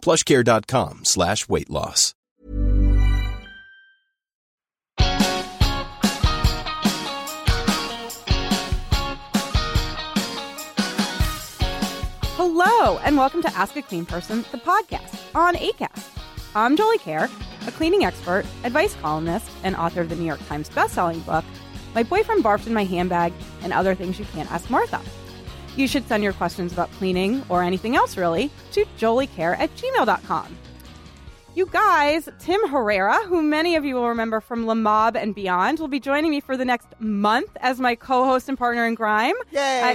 plushcare.com slash weight loss. Hello, and welcome to Ask a Clean Person, the podcast on ACAST. I'm Jolie Kerr, a cleaning expert, advice columnist, and author of the New York Times bestselling book, My Boyfriend Barfed in My Handbag, and Other Things You Can't Ask Martha. You should send your questions about cleaning or anything else really to joliekerr at gmail.com. You guys, Tim Herrera, who many of you will remember from La Mob and Beyond, will be joining me for the next month as my co-host and partner in Grime. Yay! Uh,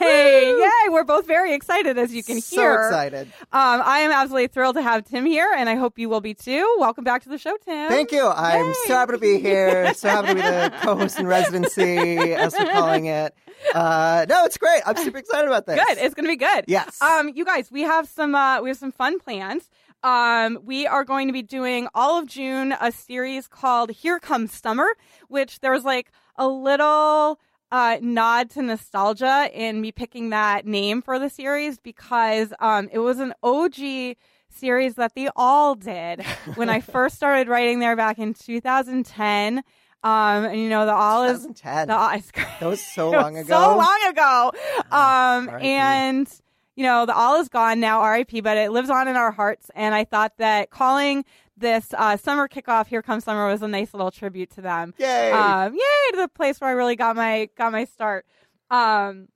yay! Yay! We're both very excited, as you can So hear. So excited. Um, I am absolutely thrilled to have Tim here, and I hope you will be too. Welcome back to the show, Tim. Thank you. I'm so happy to be here. So happy to be the co-host in residency, as we're calling it. Uh, no, it's great. I'm super excited about this. Good. It's going to be good. Yes. Um, you guys, we have some uh, we have some fun plans. Um, we are going to be doing all of June a series called Here Comes Summer, which there's like a little uh, nod to nostalgia in me picking that name for the series because um, it was an OG series that they all did when I first started writing there back in 2010. Um, and you know the Awl is 2010. the Awl is that was so long ago. So long ago. Um, and you know, the Awl is gone now, RIP, but it lives on in our hearts. And I thought that calling this uh, summer kickoff, "Here Comes Summer," was a nice little tribute to them. Yay! Um, yay to the place where I really got my got my start. Um,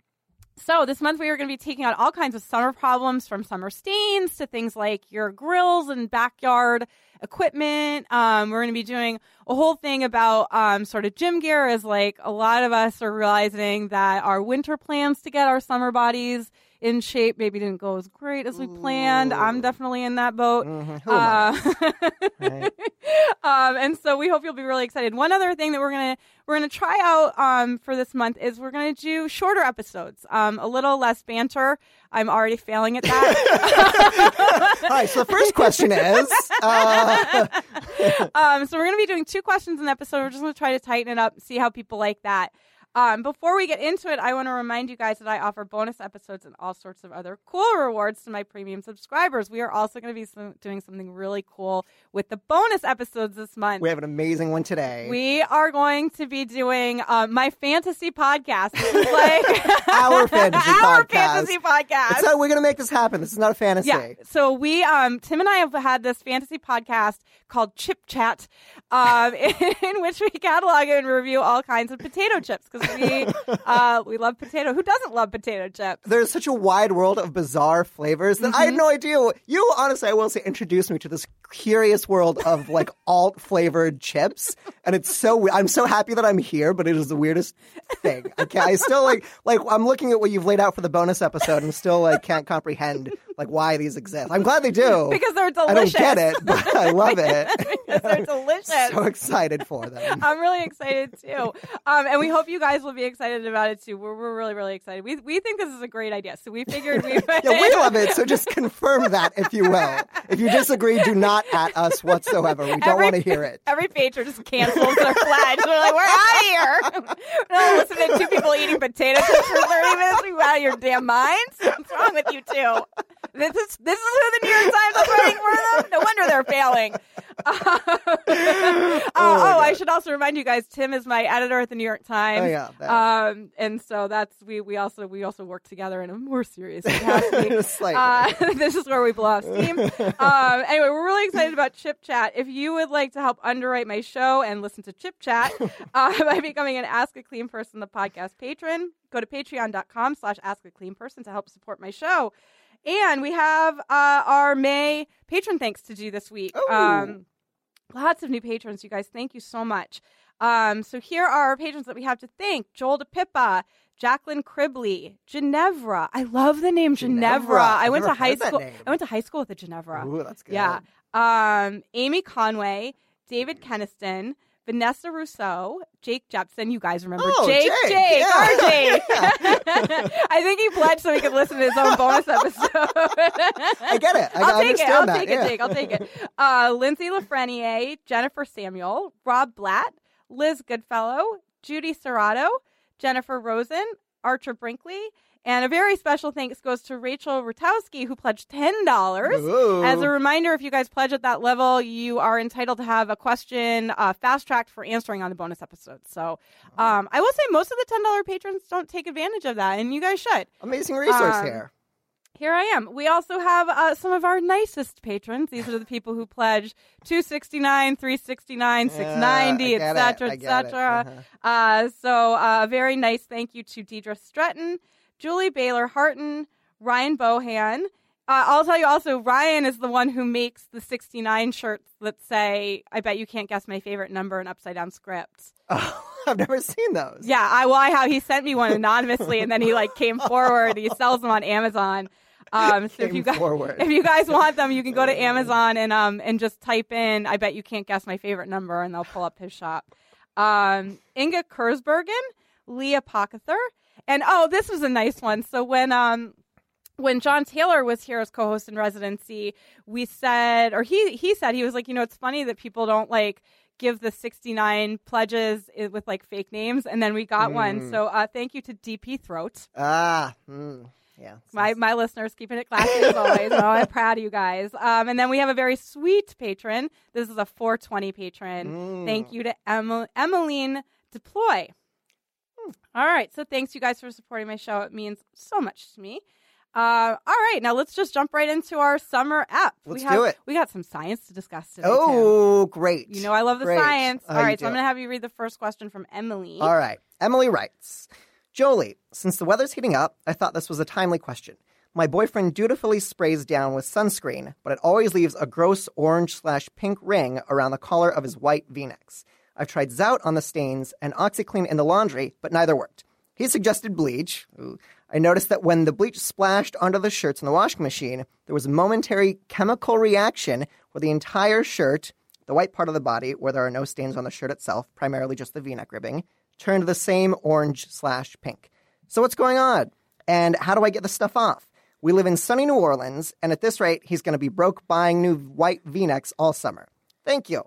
so this month we are going to be taking on all kinds of summer problems, from summer stains to things like your grills and backyard equipment. Um, we're going to be doing a whole thing about um, sort of gym gear, as like a lot of us are realizing that our winter plans to get our summer bodies in shape maybe didn't go as great as we planned. I'm definitely in that boat. Mhm. I? Uh, Right. um, and so we hope you'll be really excited. One other thing that we're gonna we're gonna try out um, for this month is we're gonna do shorter episodes, um, a little less banter. I'm already failing at that. All right. So the first question is, uh, um, so we're gonna be doing two questions an episode. We're just gonna try to tighten it up, see how people like that. Um, before we get into it, I want to remind you guys that I offer bonus episodes and all sorts of other cool rewards to my premium subscribers. We are also going to be some, doing something really cool with the bonus episodes this month. we have an amazing one today. We are going to be doing uh, my fantasy podcast. Like Our fantasy our podcast. fantasy podcast. It's not, we're gonna make this happen. This is not a fantasy. yeah. So we, um, Tim and I have had this fantasy podcast called Chip Chat, um, in, which we catalog and review all kinds of potato chips because we, uh, we love potato. Who doesn't love potato chips? There's such a wide world of bizarre flavors that Mm-hmm. I had no idea. You honestly, I will say, introduced me to this curious world of like alt flavored chips, and it's so. we- I'm so happy that I'm here, but it is the weirdest thing. Can't. I still like like I'm looking at what you've laid out for the bonus episode, and still like can't comprehend like why these exist. I'm glad they do Because they're delicious. I don't get it, but I love it. because they're delicious. so excited for them. I'm really excited too, um, and we hope you guys will be excited about it too. We're, we're really, really excited. We we think this is a great idea, so we figured we. Yeah, we love it. So just confirm that, if you will. If you disagree, do not at us whatsoever. We don't Every- want to hear it. Every patron just cancels their pledge. They're like, we're out of here. no, listen to two people eating potato chips for 30 minutes. You out of your damn minds? What's wrong with you two? This is this is who the New York Times is writing for them. No wonder they're failing. Uh, oh, I should also remind you guys, Tim is my editor at the New York Times. Oh, yeah. Um, and so that's we we also we also work together in a more serious capacity. Uh, this is where we blow off steam. um, anyway, we're really excited about Chip Chat. If you would like to help underwrite my show and listen to Chip Chat uh, by becoming an Ask a Clean Person, the podcast patron, go to patreon.com slash ask a clean person to help support my show. And we have uh, our May patron thanks to do this week. Um, lots of new patrons, you guys. Thank you so much. Um, so here are our patrons that we have to thank Joel DePippa, Jacqueline Cribley, Ginevra. I love the name Ginevra. Ginevra. I went to high school. I went to high school with a Ginevra. Ooh, that's good. Yeah. um, Amy Conway, David Keniston, Vanessa Rousseau, Jake Jepson. You guys remember Oh, Jake? Jake, Jake, yeah. our Jake. I think he pledged so he could listen to his own bonus episode. I get it. I I'll take it. I'll that, take yeah. it, Jake. I'll take it. Uh, Lindsay Lafreniere, Jennifer Samuel, Rob Blatt, Liz Goodfellow, Judy Serrato, Jennifer Rosen, Archer Brinkley, and a very special thanks goes to Rachel Rutowski, who pledged ten dollars. Ooh. As a reminder, if you guys pledge at that level, you are entitled to have a question uh, fast tracked for answering on the bonus episode. So, um, I will say most of the ten dollar patrons don't take advantage of that, and you guys should. Amazing resource Um, here. Here I am. We also have uh, some of our nicest patrons. These are the people who pledge two sixty nine, three sixty nine, six ninety, Yeah, I etc., I etc. Uh-huh. Uh, so, uh, a very nice thank you to Deidre Stretton, Julie Baylor Harton, Ryan Bohan. Uh, I'll tell you also, Ryan is the one who makes the 69 shirts that say, I bet you can't guess my favorite number in upside down scripts. Oh, I've never seen those. Yeah, I well, I have. He sent me one anonymously, and then he like came forward. He sells them on Amazon. Um, so if you guys forward. if you guys want them, you can go to Amazon and um and just type in. I bet you can't guess my favorite number, and they'll pull up his shop. Um, Inga Kurzbergen, Leah Pockether, and oh, this was a nice one. So when um when John Taylor was here as co-host in residency, we said, or he he said he was like, you know, it's funny that people don't like give the 69 pledges with like fake names, and then we got one. So uh, thank you to DP Throat. Ah, mm, yeah. My my listeners keeping it classy as always. oh, I'm proud of you guys. Um, and then we have a very sweet patron. This is a 420 patron. Thank you to Emma, Emmeline Deploy. All right, so thanks you guys for supporting my show. It means so much to me. Uh, all right, now let's just jump right into our summer app. Let's we have, do it. We got some science to discuss today. Tim. Oh, great. you know I love the Great. science. All right, so. I'm going to have you read the first question from Emily. All right. Emily writes Jolie, since the weather's heating up, I thought this was a timely question. My boyfriend dutifully sprays down with sunscreen, but it always leaves a gross orange slash pink ring around the collar of his white v necks. I've tried Zout on the stains and OxiClean in the laundry, but neither worked. He suggested bleach. Ooh. I noticed that when the bleach splashed onto the shirts in the washing machine, there was a momentary chemical reaction where the entire shirt, the white part of the body where there are no stains on the shirt itself, primarily just the v-neck ribbing, turned the same orange slash pink. So what's going on? And how do I get the stuff off? We live in sunny New Orleans, and at this rate, he's going to be broke buying new white v-necks all summer. Thank you.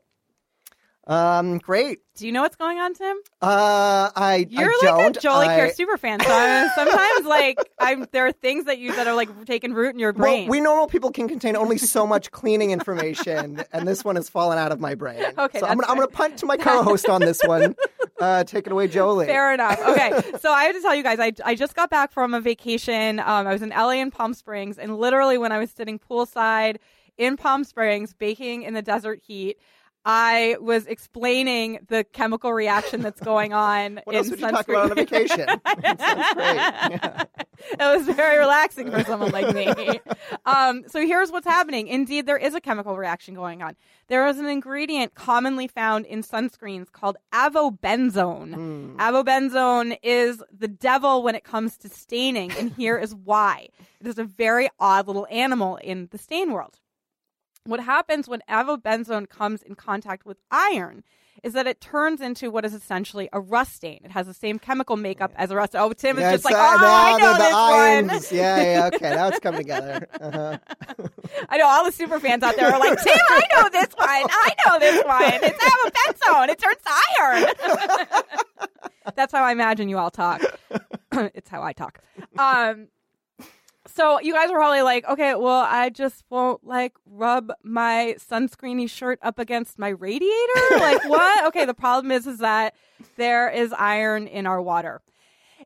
Um, great. Do you know what's going on, Tim? Uh, I do. You're I like don't. a Jolie I- Care super fan. So I'm, sometimes, like, I'm there are things that you that are like taking root in your brain. Well, we normal people can contain only so much cleaning information, and this one has fallen out of my brain. Okay, so I'm, gonna- I'm going to punt to my co-host on this one. Uh, take it away, Jolie. Fair enough. Okay, so I have to tell you guys, I, I just got back from a vacation. Um, I was in LA and Palm Springs, and literally when I was sitting poolside in Palm Springs, baking in the desert heat. I was explaining the chemical reaction that's going on What in else would you sunscreen. talk about on a vacation? Yeah. it was very relaxing for someone like me. Um, so here's what's happening. Indeed, there is a chemical reaction going on. There is an ingredient commonly found in sunscreens called avobenzone. Avobenzone is the devil when it comes to staining, and here is why. It is a very odd little animal in the stain world. What happens when avobenzone comes in contact with iron is that it turns into what is essentially a rust stain. It has the same chemical makeup as a rust. Oh, Tim is just like, oh, I know the, this one. Yeah, yeah, okay. Now it's coming together. Uh-huh. I know all the super fans out there are like, Tim, I know this one. I know this one. It's avobenzone. It turns to iron. That's how I imagine you all talk. it's how I talk. Um, so you guys are probably like, okay, well, I just won't like rub my sunscreeny shirt up against my radiator. Like what? okay, the problem is, is that there is iron in our water.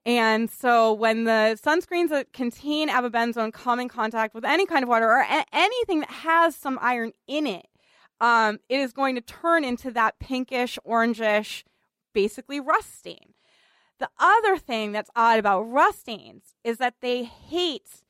And so when the sunscreens that contain avobenzone come in contact with any kind of water or a- anything that has some iron in it, um, it is going to turn into that pinkish, orangish, basically rust stain. The other thing that's odd about rust stains is that they hate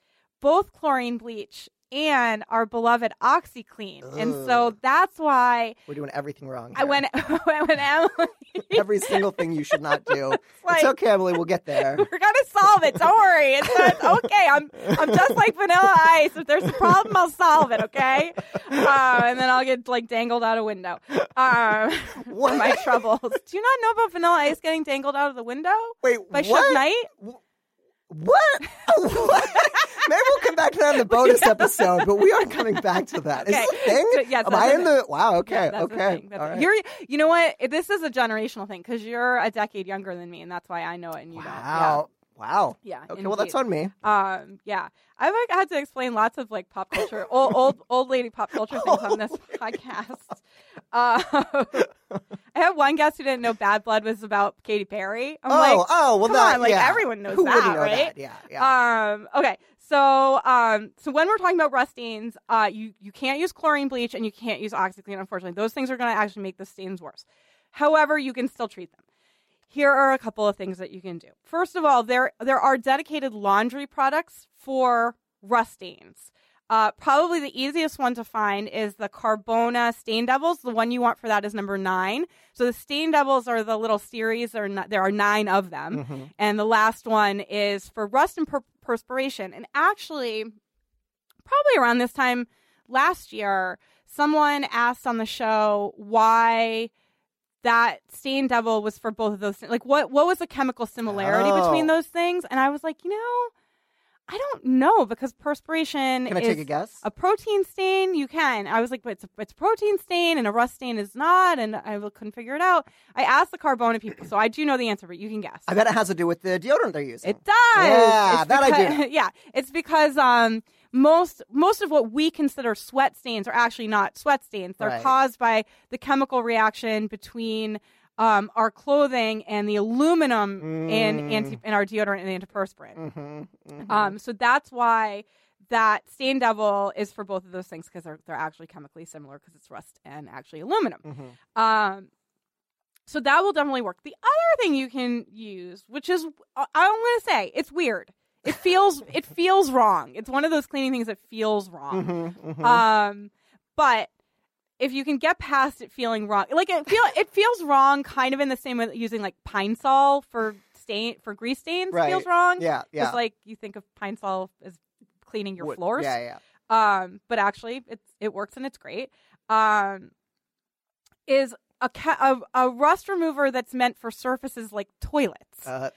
both chlorine bleach and our beloved OxiClean. And so that's why We're doing everything wrong. I went when Emily every single thing you should not do. it's, like- okay, Emily. We'll get there. we're gonna solve it. Don't worry. It's, it's okay. I'm I'm just like Vanilla Ice. If there's a problem, I'll solve it. Okay. Uh, and then I'll get like dangled out a window. Um, for my troubles. Do you not know about Vanilla Ice getting dangled out of the window Wait, by what? Suge Knight? What? what? Maybe we'll come back to that in the bonus episode, but we are coming back to that. Is Okay. this a thing? Good, yes, Am I in the? Wow. Okay. Yeah, okay. All right. You're, you know what? This is a generational thing because you're a decade younger than me, and that's why I know it and you Wow. Don't. Wow. Don't. Yeah. Okay. Well, that's on me. Um, yeah, I've like, had to explain lots of like pop culture, old old old lady pop culture things on this podcast. Uh, I have one guest who didn't know Bad Blood was about Katy Perry. I'm oh. like, oh. Well, come that. on, like yeah. everyone knows Who that, know right? that? Yeah. Yeah. Um, okay, so um, so when we're talking about rust stains, uh, you you can't use chlorine bleach and you can't use OxiClean. Unfortunately, those things are going to actually make the stains worse. However, you can still treat them. Here are a couple of things that you can do. First of all, there there are dedicated laundry products for rust stains. Uh, probably the easiest one to find is the Carbona Stain Devils. The one you want for that is number nine. So the Stain Devils are the little series. There are, n- there are nine of them. Mm-hmm. And the last one is for rust and per- perspiration. And actually, probably around this time last year, someone asked on the show why that stain devil was for both of those things. Like, what what was the chemical similarity Oh. between those things? And I was like, you know, I don't know because perspiration Can I is take a guess? a protein stain. You can. I was like, but it's a, it's a protein stain and a rust stain is not, and I couldn't figure it out. I asked the Carbona people, so I do know the answer, but you can guess. I bet it has to do with the deodorant they're using. It does. Yeah, It's that I do. Yeah, it's because um most most of what we consider sweat stains are actually not sweat stains. They're Right. caused by the chemical reaction between um, our clothing and the aluminum in Mm. anti in our deodorant and antiperspirant. Mhm, mhm. Um, so that's why that stain devil is for both of those things because they're they're actually chemically similar because it's rust and actually aluminum. Mhm. Um, so that will definitely work. The other thing you can use, which is I- I'm going to say, it's weird. It feels it feels wrong. It's one of those cleaning things that feels wrong. Mhm, mhm. Um, but if you can get past it feeling wrong, like it feel it feels wrong, kind of in the same way that using like pine sol for stain for grease stains Right. feels wrong. yeah, yeah. Because like you think of pine sol as cleaning your Would- floors. Yeah, yeah. Um, but actually, it's it works and it's great. Um, is a, ca- a a rust remover that's meant for surfaces like toilets, Uh,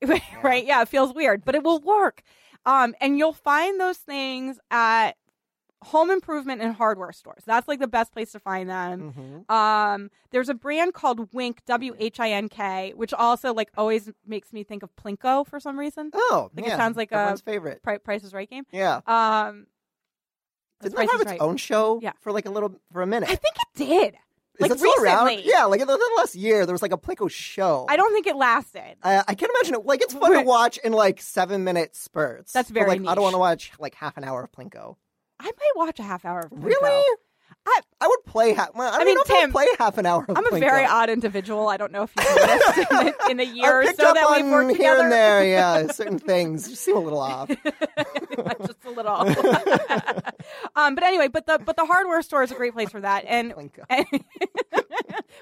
ooh. right? Yeah, it feels weird, but it will work. Um, and you'll find those things at home improvement and hardware stores. That's like the best place to find them. Mhm. Um, there's a brand called Whink, W H I N K, which also like always makes me think of Plinko for some reason. Oh, Like, it sounds like a- everyone's favorite. Pri- Price is Right game. Yeah. Um, Did that have its Right. own show Yeah. for like a little for a minute? I think it did. Is like it still around? recently. Yeah, like in the, the last year, there was like a Plinko show. I don't think it lasted. Uh, I can't imagine it. Like it's fun to watch in like seven minute spurts. That's But, very like I don't want to watch like half an hour of Plinko. I might watch a half hour of Plinko. Really? I- I would play half. Well, I, I mean, mean, I don't Tim, play half an hour. I'm a very odd individual. I don't know if you've noticed in the, in year or so that we've worked here together. and there. Yeah, certain things just seem a little off. Just a little. um, but anyway, but the but the hardware store is a great place for that, and, and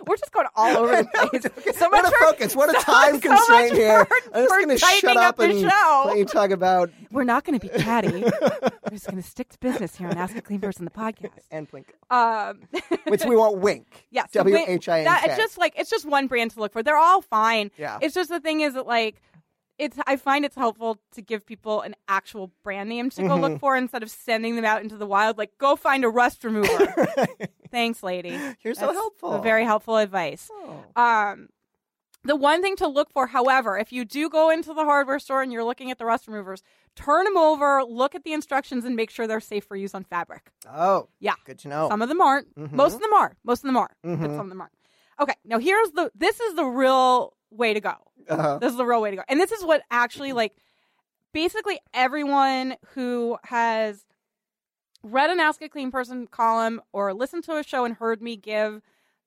we're just going all over the place. So much a for- focus! What a so- time so constraint here. for- I'm just going to shut up up and show. let you talk about We're not going to be chatty. we're just going to stick to business here on Ask a Clean Person, the podcast. and Plinko, Um, which we want Whink. Yeah, so W H I N that- It's just like it's just one brand to look for. They're all fine. Yeah. It's just the thing is that like it's I find it's helpful to give people an actual brand name to go Mm-hmm. look for instead of sending them out into the wild. Like go find a rust remover. Thanks, lady. You're so That's helpful. Very helpful advice. Oh. Um, the one thing to look for, however, if you do go into the hardware store and you're looking at the rust removers, turn them over, look at the instructions, and make sure they're safe for use on fabric. Oh, Yeah. good to know. Some of them aren't. Mhm. Most of them are. Most of them are. But Mhm. some of them aren't. Okay. Now here's the. This is the real way to go. Uh-huh. This is the real way to go. And this is what actually like basically everyone who has read an Ask a Clean Person column or listened to a show and heard me give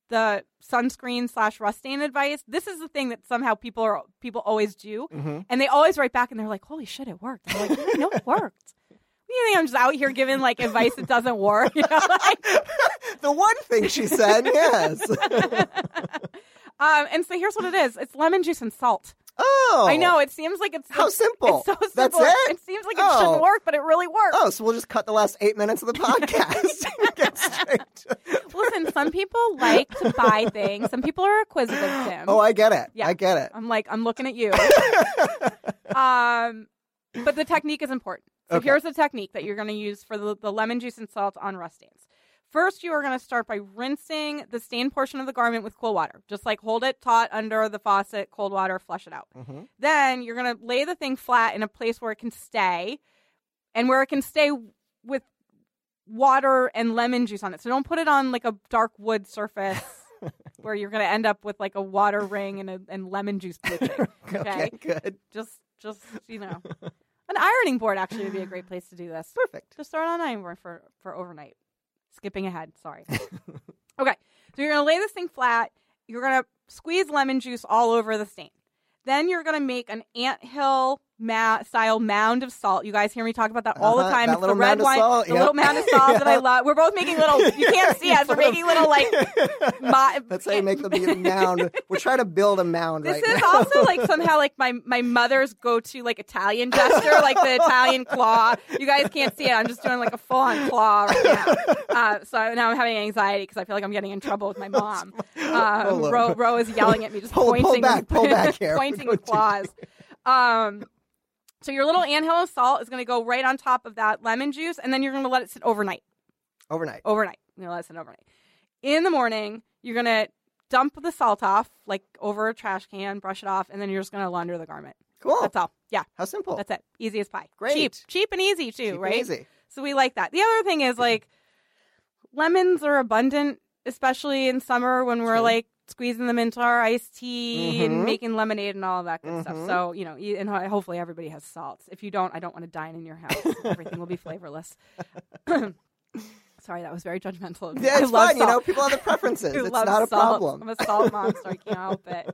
the sunscreen slash rust stain advice. This is the thing that somehow people are people always do, Mhm. and they always write back and they're like, "Holy shit, it worked!" I'm like, "No, it worked. You think I'm just out here giving like advice that doesn't work? You know, like, The one thing she said, yes. um, and so here's what it is: it's lemon juice and salt. Oh, I know it seems like it's How simple. It's so simple. That's it? It seems like it Oh. shouldn't work, but it really works. Oh, so we'll just cut the last eight minutes of the podcast. Listen, some people like to buy things. Some people are acquisitive, Tim. Oh, I get it. Yeah. I get it. I'm like, I'm looking at you. um, but the technique is important. So Okay. here's the technique that you're going to use for the, the lemon juice and salt on rust stains. First, you are going to start by rinsing the stained portion of the garment with cool water. Just like hold it taut under the faucet, cold water, flush it out. Mhm. Then you're going to lay the thing flat in a place where it can stay and where it can stay with water and lemon juice on it. So don't put it on like a dark wood surface where you're going to end up with like a water ring and, a, and lemon juice bleaching. Okay, Okay. good. Just, just you know, an ironing board actually would be a great place to do this. Perfect. Just throw it on ironing board for for overnight. Skipping ahead, sorry. okay, so you're gonna lay this thing flat. You're gonna squeeze lemon juice all over the stain. Then you're gonna make an anthill ma- style mound of salt. You guys hear me talk about that all the Uh-huh, time. that it's the little red mound of wine, salt, the yep. little mound of salt that I love. We're both making little. You can't see us. We're making little like. mo- That's how you make the mound. We're trying to build a mound This right is now. also like somehow like my my mother's go to like Italian gesture, like the Italian claw. You guys can't see it. I'm just doing like a full on claw right now. Uh, so now I'm having anxiety because I feel like I'm getting in trouble with my mom. Um, Ro, Ro is yelling at me, just Pull- pull pointing, back, with, pull back here. pointing Go with too claws. Um, so your little anthill of salt is going to go right on top of that lemon juice, and then you're going to let it sit overnight Overnight. overnight. You're gonna let it sit overnight. In the morning, you're gonna dump the salt off, like over a trash can, brush it off, and then you're just gonna launder the garment. Cool. That's all. Yeah, How simple. that's it. Easy as pie. Great. Cheap, cheap and easy too, Cheap right? Easy. So we like that. The other thing is like lemons are abundant, especially in summer when we're True. like squeezing them into our iced tea Mhm. and making lemonade and all of that good stuff. Mhm. So you know, and hopefully everybody has salts. If you don't, I don't want to dine in your house. Everything will be flavorless. Sorry, that was very judgmental. Yeah, it's fine. You know, people have their preferences. It's not a problem. I'm a salt monster. I can't help it.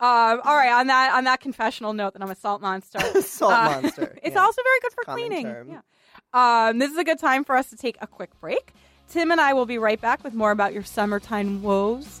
Um, all right, on that on that confessional note that I'm a salt monster. Salt uh, monster. It's yeah. also very good for Common cleaning. term. Yeah. Um, this is a good time for us to take a quick break. Tim and I will be right back with more about your summertime woes.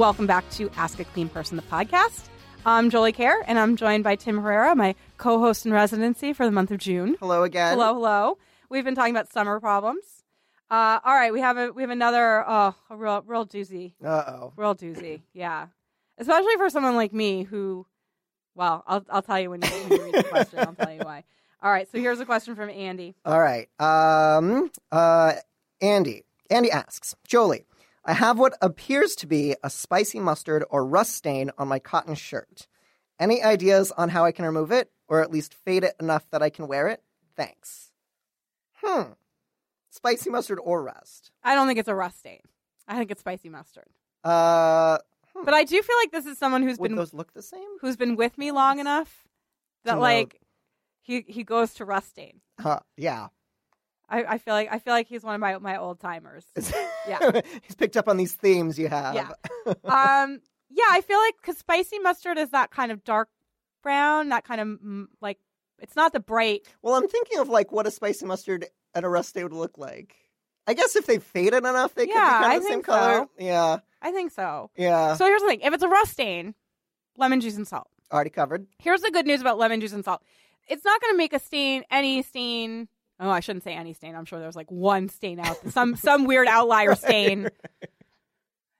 Welcome back to Ask a Clean Person, the podcast. I'm Jolie Kerr, and I'm joined by Tim Herrera, my co-host in residency for the month of June. Hello again. Hello, hello. We've been talking about summer problems. Uh, all right, we have a we have another oh a real real doozy, Uh oh. real doozy. Yeah, especially for someone like me who, well, I'll I'll tell you when you, when you read the question. I'll tell you why. All right, so here's a question from Andy. All right. Um. Uh. Andy. Andy asks Jolie. I have what appears to be a spicy mustard or rust stain on my cotton shirt. Any ideas on how I can remove it, or at least fade it enough that I can wear it? Thanks. Hmm. Spicy mustard or rust? I don't think it's a rust stain. I think it's spicy mustard. Uh. But I do feel like this is someone who's Would been those look the same? who's been with me long enough that like he he goes to rust stain. Huh. Yeah. I, I feel like I feel like he's one of my my old timers. Yeah. He's picked up on these themes you have. Yeah. um, yeah, I feel like because spicy mustard is that kind of dark brown, that kind of like it's not the bright. Well, I'm thinking of like what a spicy mustard at a rust day would look like. I guess if they faded enough, they could be kind of the same think color. Yeah, I think so. yeah. So here's the thing: if it's a rust stain, lemon juice and salt. Already covered. Here's the good news about lemon juice and salt: it's not going to make a stain, any stain. Oh, I shouldn't say any stain. I'm sure there's like one stain out, some some weird outlier stain.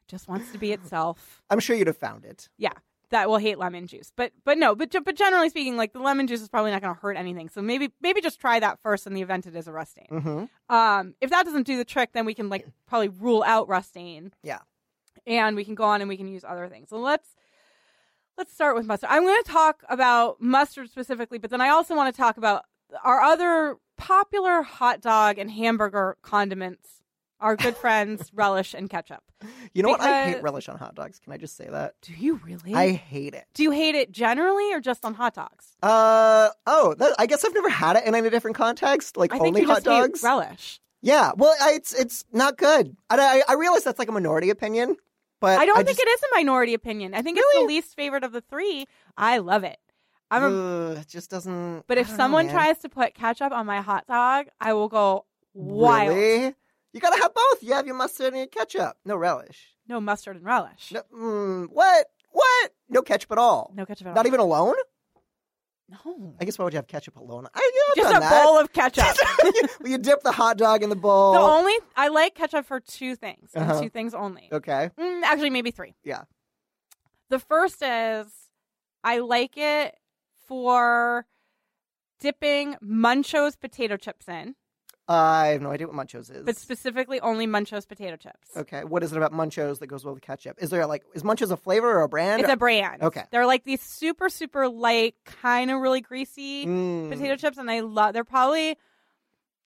Just wants to be itself. I'm sure you'd have found it. yeah that will hate lemon juice but but no but but generally speaking like the lemon juice is probably not going to hurt anything so maybe maybe just try that first in the event it is a rust stain Mm-hmm. um if that doesn't do the trick then we can like probably rule out rust stain Yeah. and we can go on and we can use other things. So let's let's start with mustard. I'm going to talk about mustard specifically, but then I also want to talk about our other popular hot dog and hamburger condiments. are good friends relish and ketchup. You know what? I hate relish on hot dogs. Can I just say that? Do you really? I hate it. Do you hate it generally or just on hot dogs? Uh oh, that, I guess I've never had it in any different context, like I think only you hot dogs. relish. yeah, well, I, it's it's not good. And I I realize that's like a minority opinion, but I don't think just, it is a minority opinion. I think it's the least favorite of the three. I love it. I'm a, Ugh, it just doesn't. but I if don't know, someone man. tries to put ketchup on my hot dog, I will go wild. really, you gotta have both. You have your mustard and your ketchup. No relish. No mustard and relish. No, mm, what? What? No ketchup at all. No ketchup at all. Not even alone. No. I guess why would you have ketchup alone? I, yeah, Just a that. bowl of ketchup. well, you dip the hot dog in the bowl. the only I like ketchup for two things, Uh-huh. two things only. okay. Mm, actually, maybe three. Yeah. The first is I like it for dipping Munchos potato chips in, I have no idea what Munchos is. but specifically only Munchos potato chips. okay. What is it about Munchos that goes well with ketchup? Is there like is Munchos a flavor or a brand? It's a brand. Okay. They're like these super, super light, kind of really greasy Mm. potato chips, and I love. They're probably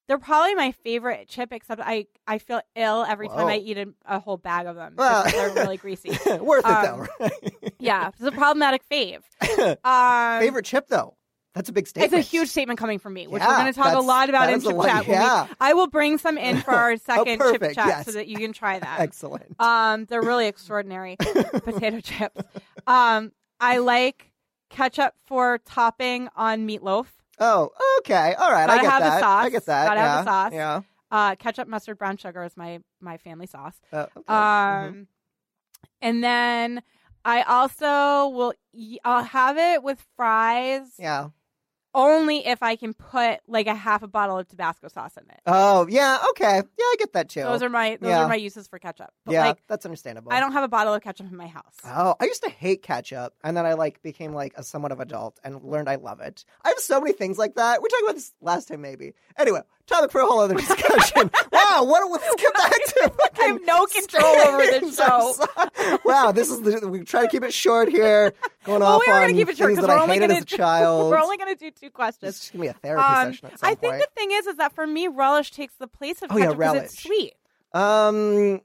they're probably my favorite chip. Except I I feel ill every time I eat a, a whole bag of them. Well- they're really greasy. Worth it Um, though. Right? Yeah, it's a problematic fave. Um, Favorite chip though. That's a big statement. It's a huge statement coming from me, which Yeah, we're going to talk a lot about in chip lot- chat. we- yeah. Oh, I will bring some in for our second chip perfect, chat yes. so that you can try that. Excellent. Um, they're really extraordinary potato chips. Um, I like ketchup for topping on meatloaf. Oh, okay. All right. I Gotta get have the that. I sauce. get that. Gotta yeah. have the sauce. Yeah. Uh, ketchup, mustard, brown sugar is my my family sauce. Uh, okay. Um, Mhm. and then I also will I'll have it with fries Yeah. Only if I can put like a half a bottle of Tabasco sauce in it. Oh, yeah. Okay. Yeah, I get that too. Those are my those Yeah. are my uses for ketchup. But yeah, like that's understandable. I don't have a bottle of ketchup in my house. Oh, I used to hate ketchup, and then I like became like a somewhat of adult and learned I love it. I have so many things like that. We talked about this last time, maybe. Anyway, topic for a whole other discussion. wow, what? Let's get back to. I have no control over this show. wow, this is the, we try to keep it short here. Going Well, off we on keep it short things that we're I hated going as a child. we're only going to do two questions. This is gonna be a therapy Um, session at some I think point. the thing is, is that for me, relish takes the place of Oh, yeah, ketchup because relish. it's sweet. Um,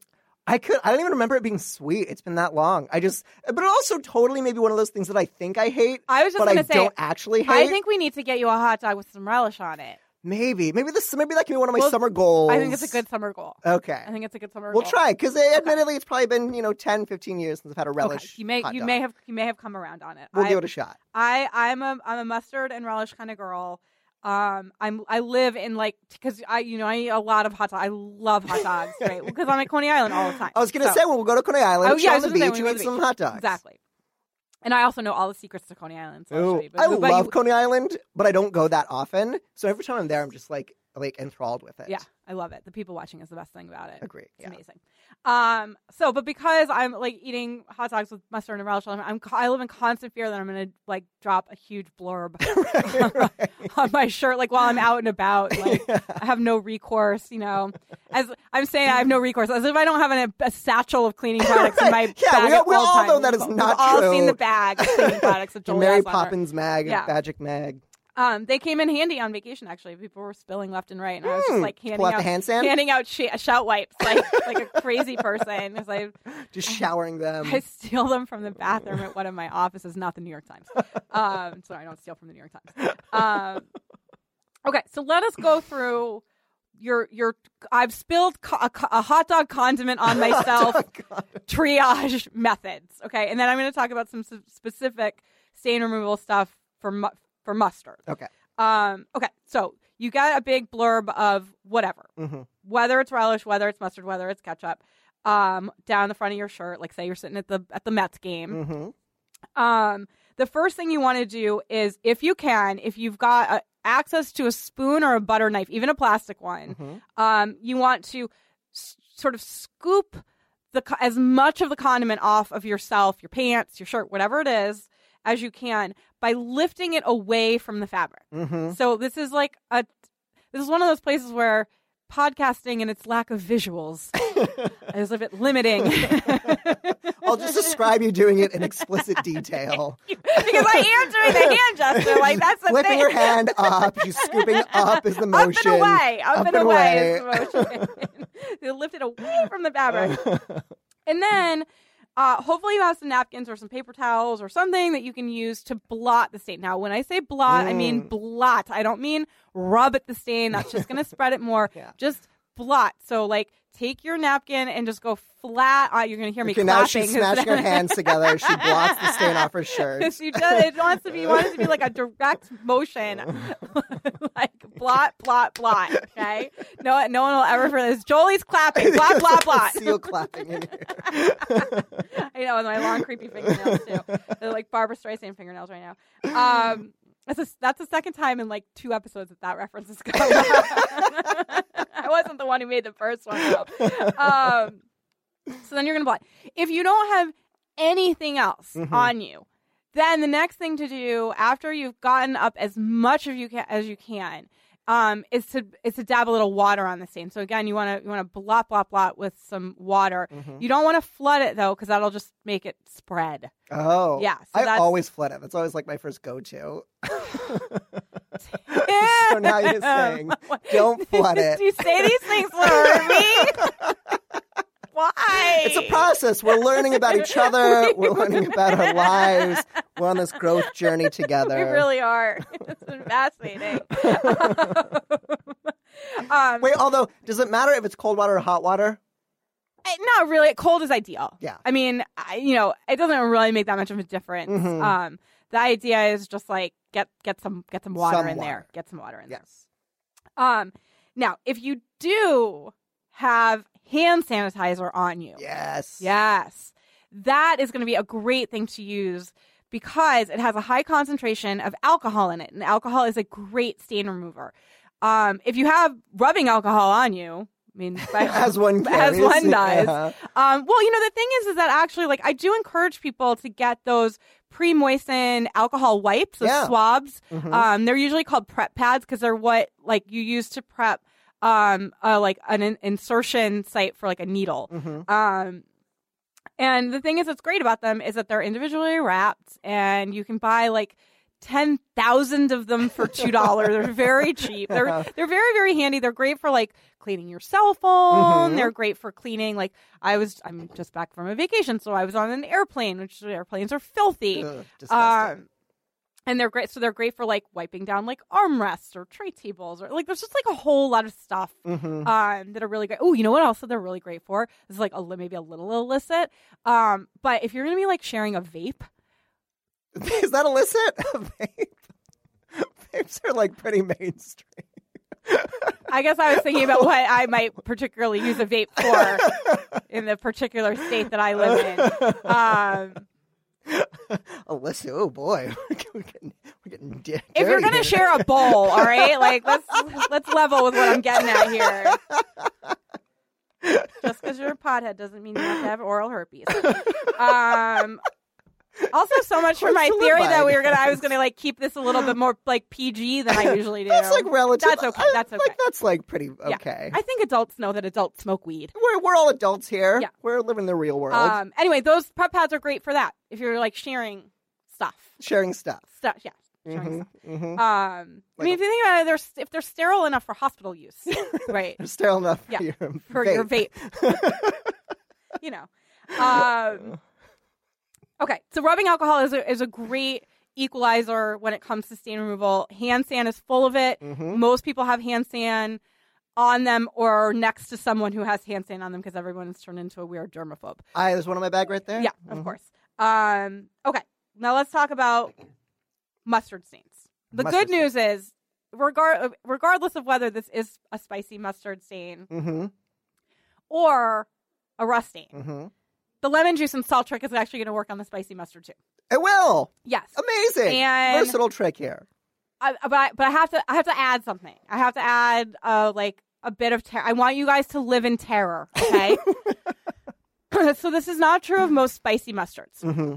I could. I don't even remember it being sweet. It's been that long. I just, but it also totally maybe one of those things that I think I hate, I was just but going I to say, don't actually hate. I think we need to get you a hot dog with some relish on it. Maybe, maybe this, maybe that can be one of my Well, summer goals. I think it's a good summer goal. Okay, I think it's a good summer we'll goal. try because admittedly it's probably been you know 10, 15 years since I've had a Okay, relish. You may you dog. may have you may have come around on it. We'll I, give it a shot. I I'm a I'm a mustard and relish kind of girl. Um, I'm I live in like because I you know I eat a lot of hot dogs. I love hot dogs, right? Because I'm at Coney Island all the time. I was gonna So- say when we'll go to Coney Island, Oh, yeah, on the beach, you eat some hot dogs. exactly. And I also know all the secrets to Coney Island. So Ooh, I'll show you. But- I but love you- Coney Island, but I don't go that often. So every time I'm there, I'm just like like enthralled with it. Yeah, I love it. The people watching is the best thing about it. agree. It's Yeah. amazing. Um, so, but because I'm like eating hot dogs with mustard and relish, I'm, I'm live in constant fear that I'm gonna like drop a huge blurb Right. on my shirt, like while I'm out and about. Like I have no recourse, you know. As I'm saying, I have no recourse, as if I don't have an, a satchel of cleaning products in my Right. Yeah, bag. we- at we all all know that is We've not all true. seen the bag of cleaning products The Mary on. Poppins mag, Yeah. magic mag. Um, they came in handy on vacation. Actually, people were spilling left and right, and I was Hmm. just like handing Pull out out the hand sand? handing out sh- shout wipes like like a crazy person. 'cause I Just showering them. I steal them from the bathroom at one of my offices, not the New York Times. Um, sorry, I don't steal from the New York Times. Um, okay, so let us go through your your. I've spilled co- a, co- a hot dog condiment on myself. triage methods. Okay, and then I'm going to talk about some s- specific stain removal stuff for mu- for mustard. Okay. Um, okay, so you got a big blurb of whatever, Mhm. whether it's relish, whether it's mustard, whether it's ketchup, um, down the front of your shirt. Like say you're sitting at the at the Mets game. hmm Um, the first thing you want to do is, if you can, if you've got uh access to a spoon or a butter knife, even a plastic one, hmm um, you want to s- sort of scoop the co- as much of the condiment off of yourself, your pants, your shirt, whatever it is, as you can by lifting it away from the fabric. hmm So this is like a this is one of those places where podcasting and its lack of visuals is a bit limiting. I'll just describe you doing it in explicit detail. because I am doing the hand gesture. Like that's the Flipping thing. your hand up, she's scooping up is the motion. up and away, up, Up and, and away, away. is the motion. they lift it away from the fabric, and then. Uh, hopefully you have some napkins or some paper towels or something that you can use to blot the stain. Now, when I say blot, I mean Mm. blot. I don't mean rub at the stain. That's just going to spread it more. Yeah. Just blot. So, like, take your napkin and just go flat. On, you're going to hear me Okay, now clapping. she's smashing her hands together. She blots the stain off her shirt. she does. It wants to be. Wants to be like a direct motion, like blot, blot, blot. Okay. No, no one will ever for this. Jolie's clapping. Blot, blot, blot. Seal clapping in here. I know with my long creepy fingernails too. They're like Barbra Streisand fingernails right now. Um, that's a, that's the second time in like two episodes that that reference has come up. I wasn't the one who made the first one up. Um, so then you're gonna blot. If you don't have anything else on you, then the next thing to do after you've gotten up as much of you can as you can um, is to is to dab a little water on the stain. So again, you want to you want to blot blot blot with some water. You don't want to flood it though, because that'll just make it spread. Oh. Yeah, so I always flood it. That's always like my first go to. so now you're saying, don't flood it. Do you say these things me? Why? It's a process. We're learning about each other. We're learning about our lives. We're on this growth journey together. We really are. It's been fascinating. um, Wait, although, does it matter if it's cold water or hot water? Eh, Not really. Cold is ideal. Yeah. I mean, I, you know, it doesn't really make that much of a difference. Mhm. Um, the idea is just like get get some get some water Some in there. Get some water in Yes. there. Um, now if you do have hand sanitizer on you, Yes. yes, that is going to be a great thing to use because it has a high concentration of alcohol in it, and alcohol is a great stain remover. Um, if you have rubbing alcohol on you, I mean, As one as one does. Yeah. Um, well, you know, the thing is, is that actually, like, I do encourage people to get those pre-moistened alcohol wipes, those Yeah. swabs. Mhm. Um, they're usually called prep pads because they're what like you use to prep, um, uh, like an in- insertion site for like a needle. Mhm. Um, and the thing is, what's great about them is that they're individually wrapped, and you can buy like ten thousand of them for two dollars. they're very cheap. They're they're very very handy. They're great for like cleaning your cell phone. Mhm. They're great for cleaning. Like I was, I'm just back from a vacation, so I was on an airplane, which airplanes are filthy. Ugh. Um, and they're great. So they're great for like wiping down like armrests or tray tables or like there's just like a whole lot of stuff Mhm. um, that are really great. Oh, you know what else that they're really great for? This is like a maybe a little illicit. Um, but if you're gonna be like sharing a vape, Is that illicit? Vape? Vapes are like pretty mainstream. I guess I was thinking about what I might particularly use a vape for in the particular state that I live in. Um, Illicit. Oh boy, we're getting, we're getting di- if you're gonna here. share a bowl, all right, like let's let's level with what I'm getting at here. Just because you're a pothead doesn't mean you have to have oral herpes. Um, also, so much for my theory that we were gonna, I was gonna like keep this a little bit more like PG than I usually do. That's like relative. That's okay. That's okay. Like that's like pretty Yeah. okay. I think adults know that adults smoke weed. We're we're all adults here. Yeah. We're living the real world, Um, anyway, those prep pads are great for that. If you're like sharing stuff, sharing stuff. stuff, yeah. Sharing hmm hmm stuff. Um, I Like mean, if you think about it, they're if they're sterile enough for hospital use, right? they're Sterile enough for Yeah, your For vape. your vape, you know. Um, okay, so rubbing alcohol is a, is a great equalizer when it comes to stain removal. Hand sand is full of it. Mhm. Most people have hand sand on them or next to someone who has hand sand on them because everyone has turned into a weird germaphobe. I there's one in my bag right there. Yeah, of Mhm. course. Um, okay, now let's talk about mustard stains. The Mustard good news is, regard regardless of whether this is a spicy mustard stain Mm-hmm. or a rust stain, Mm-hmm. The lemon juice and salt trick is actually going to work on the spicy mustard too. It will. Yes, Amazing. And- Versatile trick here. I, but I, but I have to I have to add something. I have to add uh like a bit of terror. I want you guys to live in terror. Okay. so this is not true of most spicy mustards. Mm-hmm.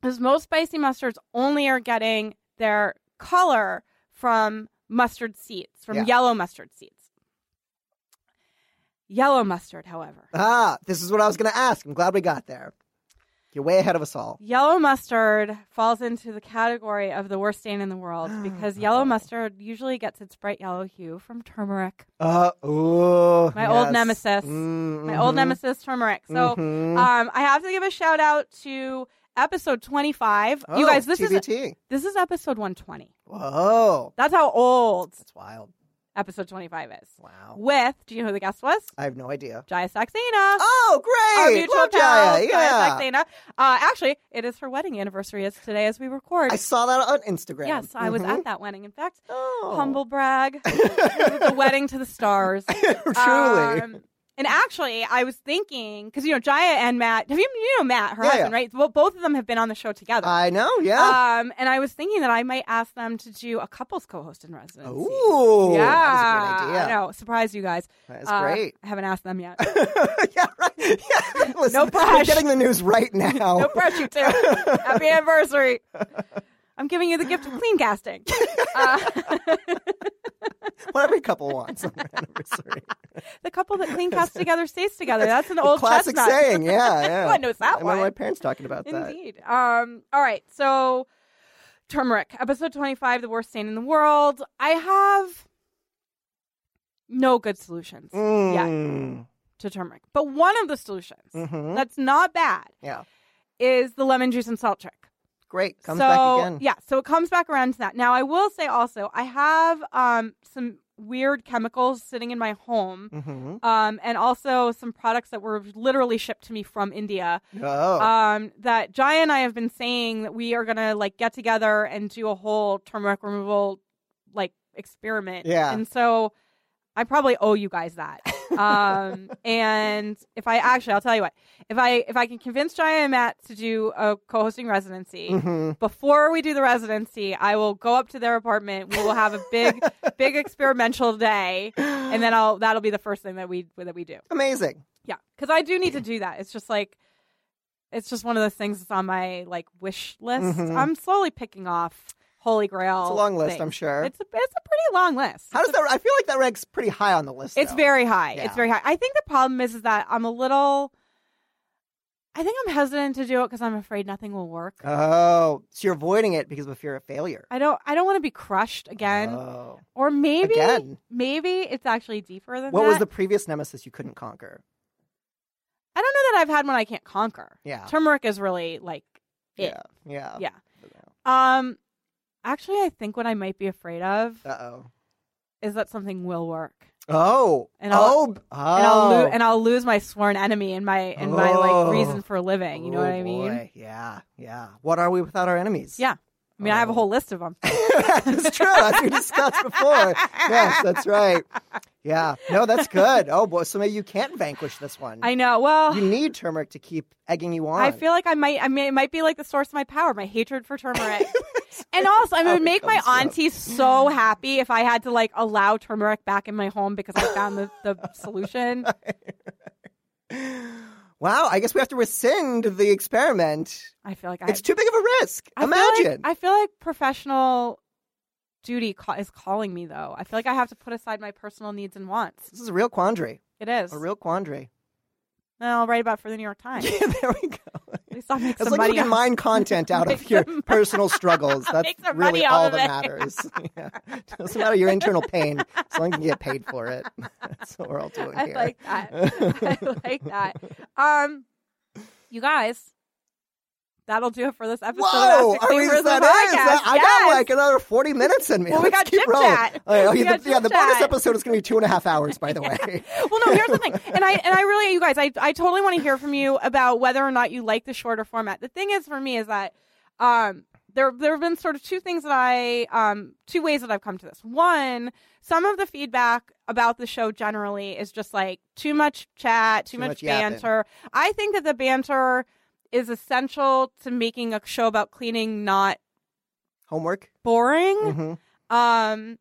because most spicy mustards only are getting their color from mustard seeds, from Yeah. yellow mustard seeds. Yellow mustard, however. Ah, this is what I was going to ask. I'm glad we got there. You're way ahead of us all. Yellow mustard falls into the category of the worst stain in the world because yellow mustard usually gets its bright yellow hue from turmeric. Uh, ooh, My old nemesis. Mm, My old nemesis, turmeric. So Mhm. um, I have to give a shout out to episode 25. Oh, you guys, this is this is episode 120. Whoa, That's how old that's wild. Episode 25 is. Wow, With, do you know who the guest was? I have no idea. Jaya Saxena. Oh, Our great! mutual Love pal, Jaya. Jaya Saxena. Uh, actually, it is her wedding anniversary as today as we record. I saw that on Instagram. yes, I was at that wedding. In fact, Oh. humble brag. the wedding to the stars. Truly. Um, and actually, I was thinking because you know Jaya and Matt. Have you you know Matt, her Yeah, husband, yeah. right? Well, both of them have been on the show together. I know. Yeah. Um, and I was thinking that I might ask them to do a couples co-host in residency. Ooh, yeah, that is a good idea. I know. Surprise you guys. That is Uh, great. I haven't asked them yet. yeah, right. Yeah. Listen, No pressure. getting the news right now. no pressure, too. Happy anniversary. I'm giving you the gift of clean casting. Uh, What every couple wants on their anniversary. the couple that clean casts together stays together. That's an old Classic chestnut. saying. Yeah, yeah. Everyone knows that I remember my parents talking about that. Indeed. Um. All right. So, turmeric, episode twenty-five, the worst stain in the world. I have no good solutions yet Mm. to turmeric, but one of the solutions Mhm. that's not bad Yeah. is the lemon juice and salt trick. Great. Comes so, back again. Yeah, so it comes back around to that. Now, I will say also, I have um, some weird chemicals sitting in my home, Mm-hmm. um, and also some products that were literally shipped to me from India. Oh. Um, that Jaya and I have been saying that we are gonna like get together and do a whole turmeric removal like experiment. Yeah. and so I probably owe you guys that. um, and if I actually, I'll tell you what, if I if I can convince Jaya and Matt to do a co-hosting residency Mhm. before we do the residency, I will go up to their apartment. We will have a big big experimental day, and then I'll that'll be the first thing that we that we do. Amazing. Yeah, because I do need to do that. It's just like it's just one of those things that's on my like wish list. Mhm. I'm slowly picking off holy grail. It's a long list, things. I'm sure. It's a it's a pretty long list. How does that? I feel like that ranks pretty high on the list. It's though. very high. Yeah. It's very high. I think the problem is is that I'm a little. I think I'm hesitant to do it because I'm afraid nothing will work. Oh, so you're avoiding it because of fear of failure. I don't. I don't want to be crushed again, Oh. or maybe Again. maybe it's actually deeper than that. What that. was the previous nemesis you couldn't conquer? I don't know that I've had one I can't conquer. Yeah. Turmeric is really like it. Yeah. Yeah. Yeah. Um, actually, I think what I might be afraid of Uh oh. is that something will work, Oh. And I'll- oh. oh. and I'll lo- and I'll lose my sworn enemy and my and my Oh. like reason for living. You know what Oh, I mean? boy. Yeah. Yeah. What are we without our enemies? Yeah. I mean, I have a Oh. whole list of them. that's true. As we discussed before. Yes, that's right. Yeah. No, that's good. Oh boy. So maybe you can't vanquish this one. I know. Well, You need turmeric to keep egging you on. I feel like I might. I mean, it might be like the source of my power, my hatred for turmeric. and also, I mean, it would make my comes up. auntie so happy if I had to like allow turmeric back in my home because I found the, the solution. Wow. I guess we have to rescind the experiment. I feel like I, It's too big of a risk. I feel like- Imagine. I feel like professional duty ca- is calling me, though. I feel like I have to put aside my personal needs and wants. this is a real quandary. It is. A real quandary. And I'll write about it for the New York Times. Yeah, there we go. At least I'll make some long money. you can mine content out of your personal struggles, that's really all that it. matters. Yeah. Doesn't matter your internal pain, as long as you can get paid for it. That's what we're all doing I here. like that. I like that. Um, you guys, that'll do it for this episode. Whoa! of Ask the Are we, that? Is that-. I Yes. got like another 40 minutes in me. Well, we Let's got keep rolling. chat. Oh, yeah, the, yeah, the bonus episode is going to be two and a half hours, by the way. well, no. Here's the thing, and I and I really, you guys, I I totally want to hear from you about whether or not you like the shorter format. The thing is, for me, is that um there there have been sort of two things that I um two ways that I've come to this. One, some of the feedback about the show generally is just like too much chat, too, Too much, much banter. I think that the banter is essential to making a show about cleaning not Homework? boring. hmm Um,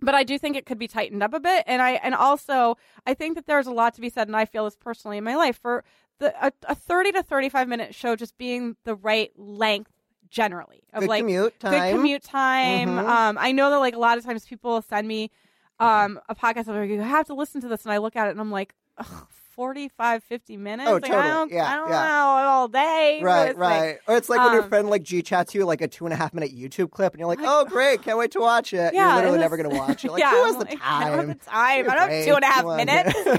but I do think it could be tightened up a bit, and I and also I think that there's a lot to be said, and I feel this personally in my life for the a, a 30 to 35 minute show just being the right length generally of Good like commute time. good commute time. Mhm. Um, I know that like a lot of times people send me um a podcast they're like, you have to listen to this, and I look at it and I'm like, ugh, 45, 50 minutes. Oh, Like, totally. I don't, Yeah, I don't yeah. know all day. Right, right. Or it's like when your Um, friend like G chats you like a two and a half minute YouTube clip, and you're like, "Oh, great, can't wait to watch it." Yeah, you're literally it never gonna watch it. Like, yeah, who has the like, I don't time? have the time. Me I don't have two and a half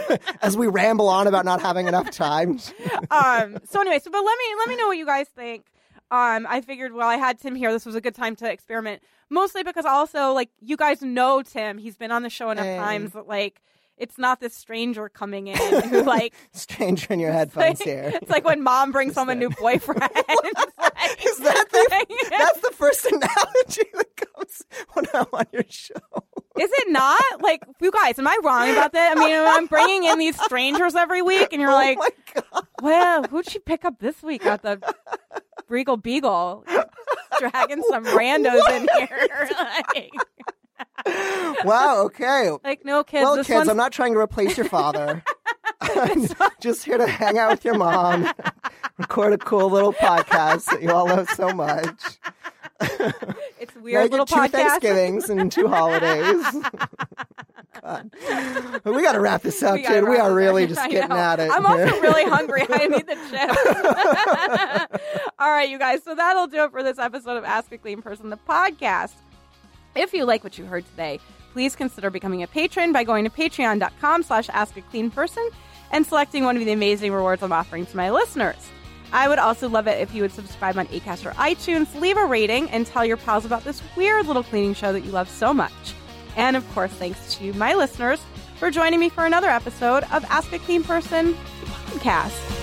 minutes. As we ramble on about not having enough time. um so anyway so but let me let me know what you guys think um i figured well i had tim here this was a good time to experiment mostly because also like you guys know tim he's been on the show enough Hey. times that like it's not this stranger coming in who like Stranger in your headphones like, here. it's like when mom brings home a new boyfriend like- Is that the, that's the first analogy that comes when I'm on your show. Is it not? Like, you guys, am I wrong about that? I mean, I'm bringing in these strangers every week, and you're oh like, oh my god! well, who'd she pick up this week at the Regal Beagle? Dragging some randos in here. like, Wow. Okay. like, no kids. well, this kids, one's I'm not trying to replace your father. I'm just here to hang out with your mom, record a cool little podcast that you all love so much. it's weird you little two podcast. Thanksgivings and two holidays. God. We got to wrap this up, We kid. We are really just getting at it. I'm here. also really hungry. I need the chips. All right, you guys. So that'll do it for this episode of Ask a Clean Person, the podcast. If you like what you heard today, please consider becoming a patron by going to patreon.com slash ask a clean person and selecting one of the amazing rewards I'm offering to my listeners. I would also love it if you would subscribe on Acast or iTunes, leave a rating, and tell your pals about this weird little cleaning show that you love so much. And of course, thanks to my listeners for joining me for another episode of Ask a Clean Person podcast.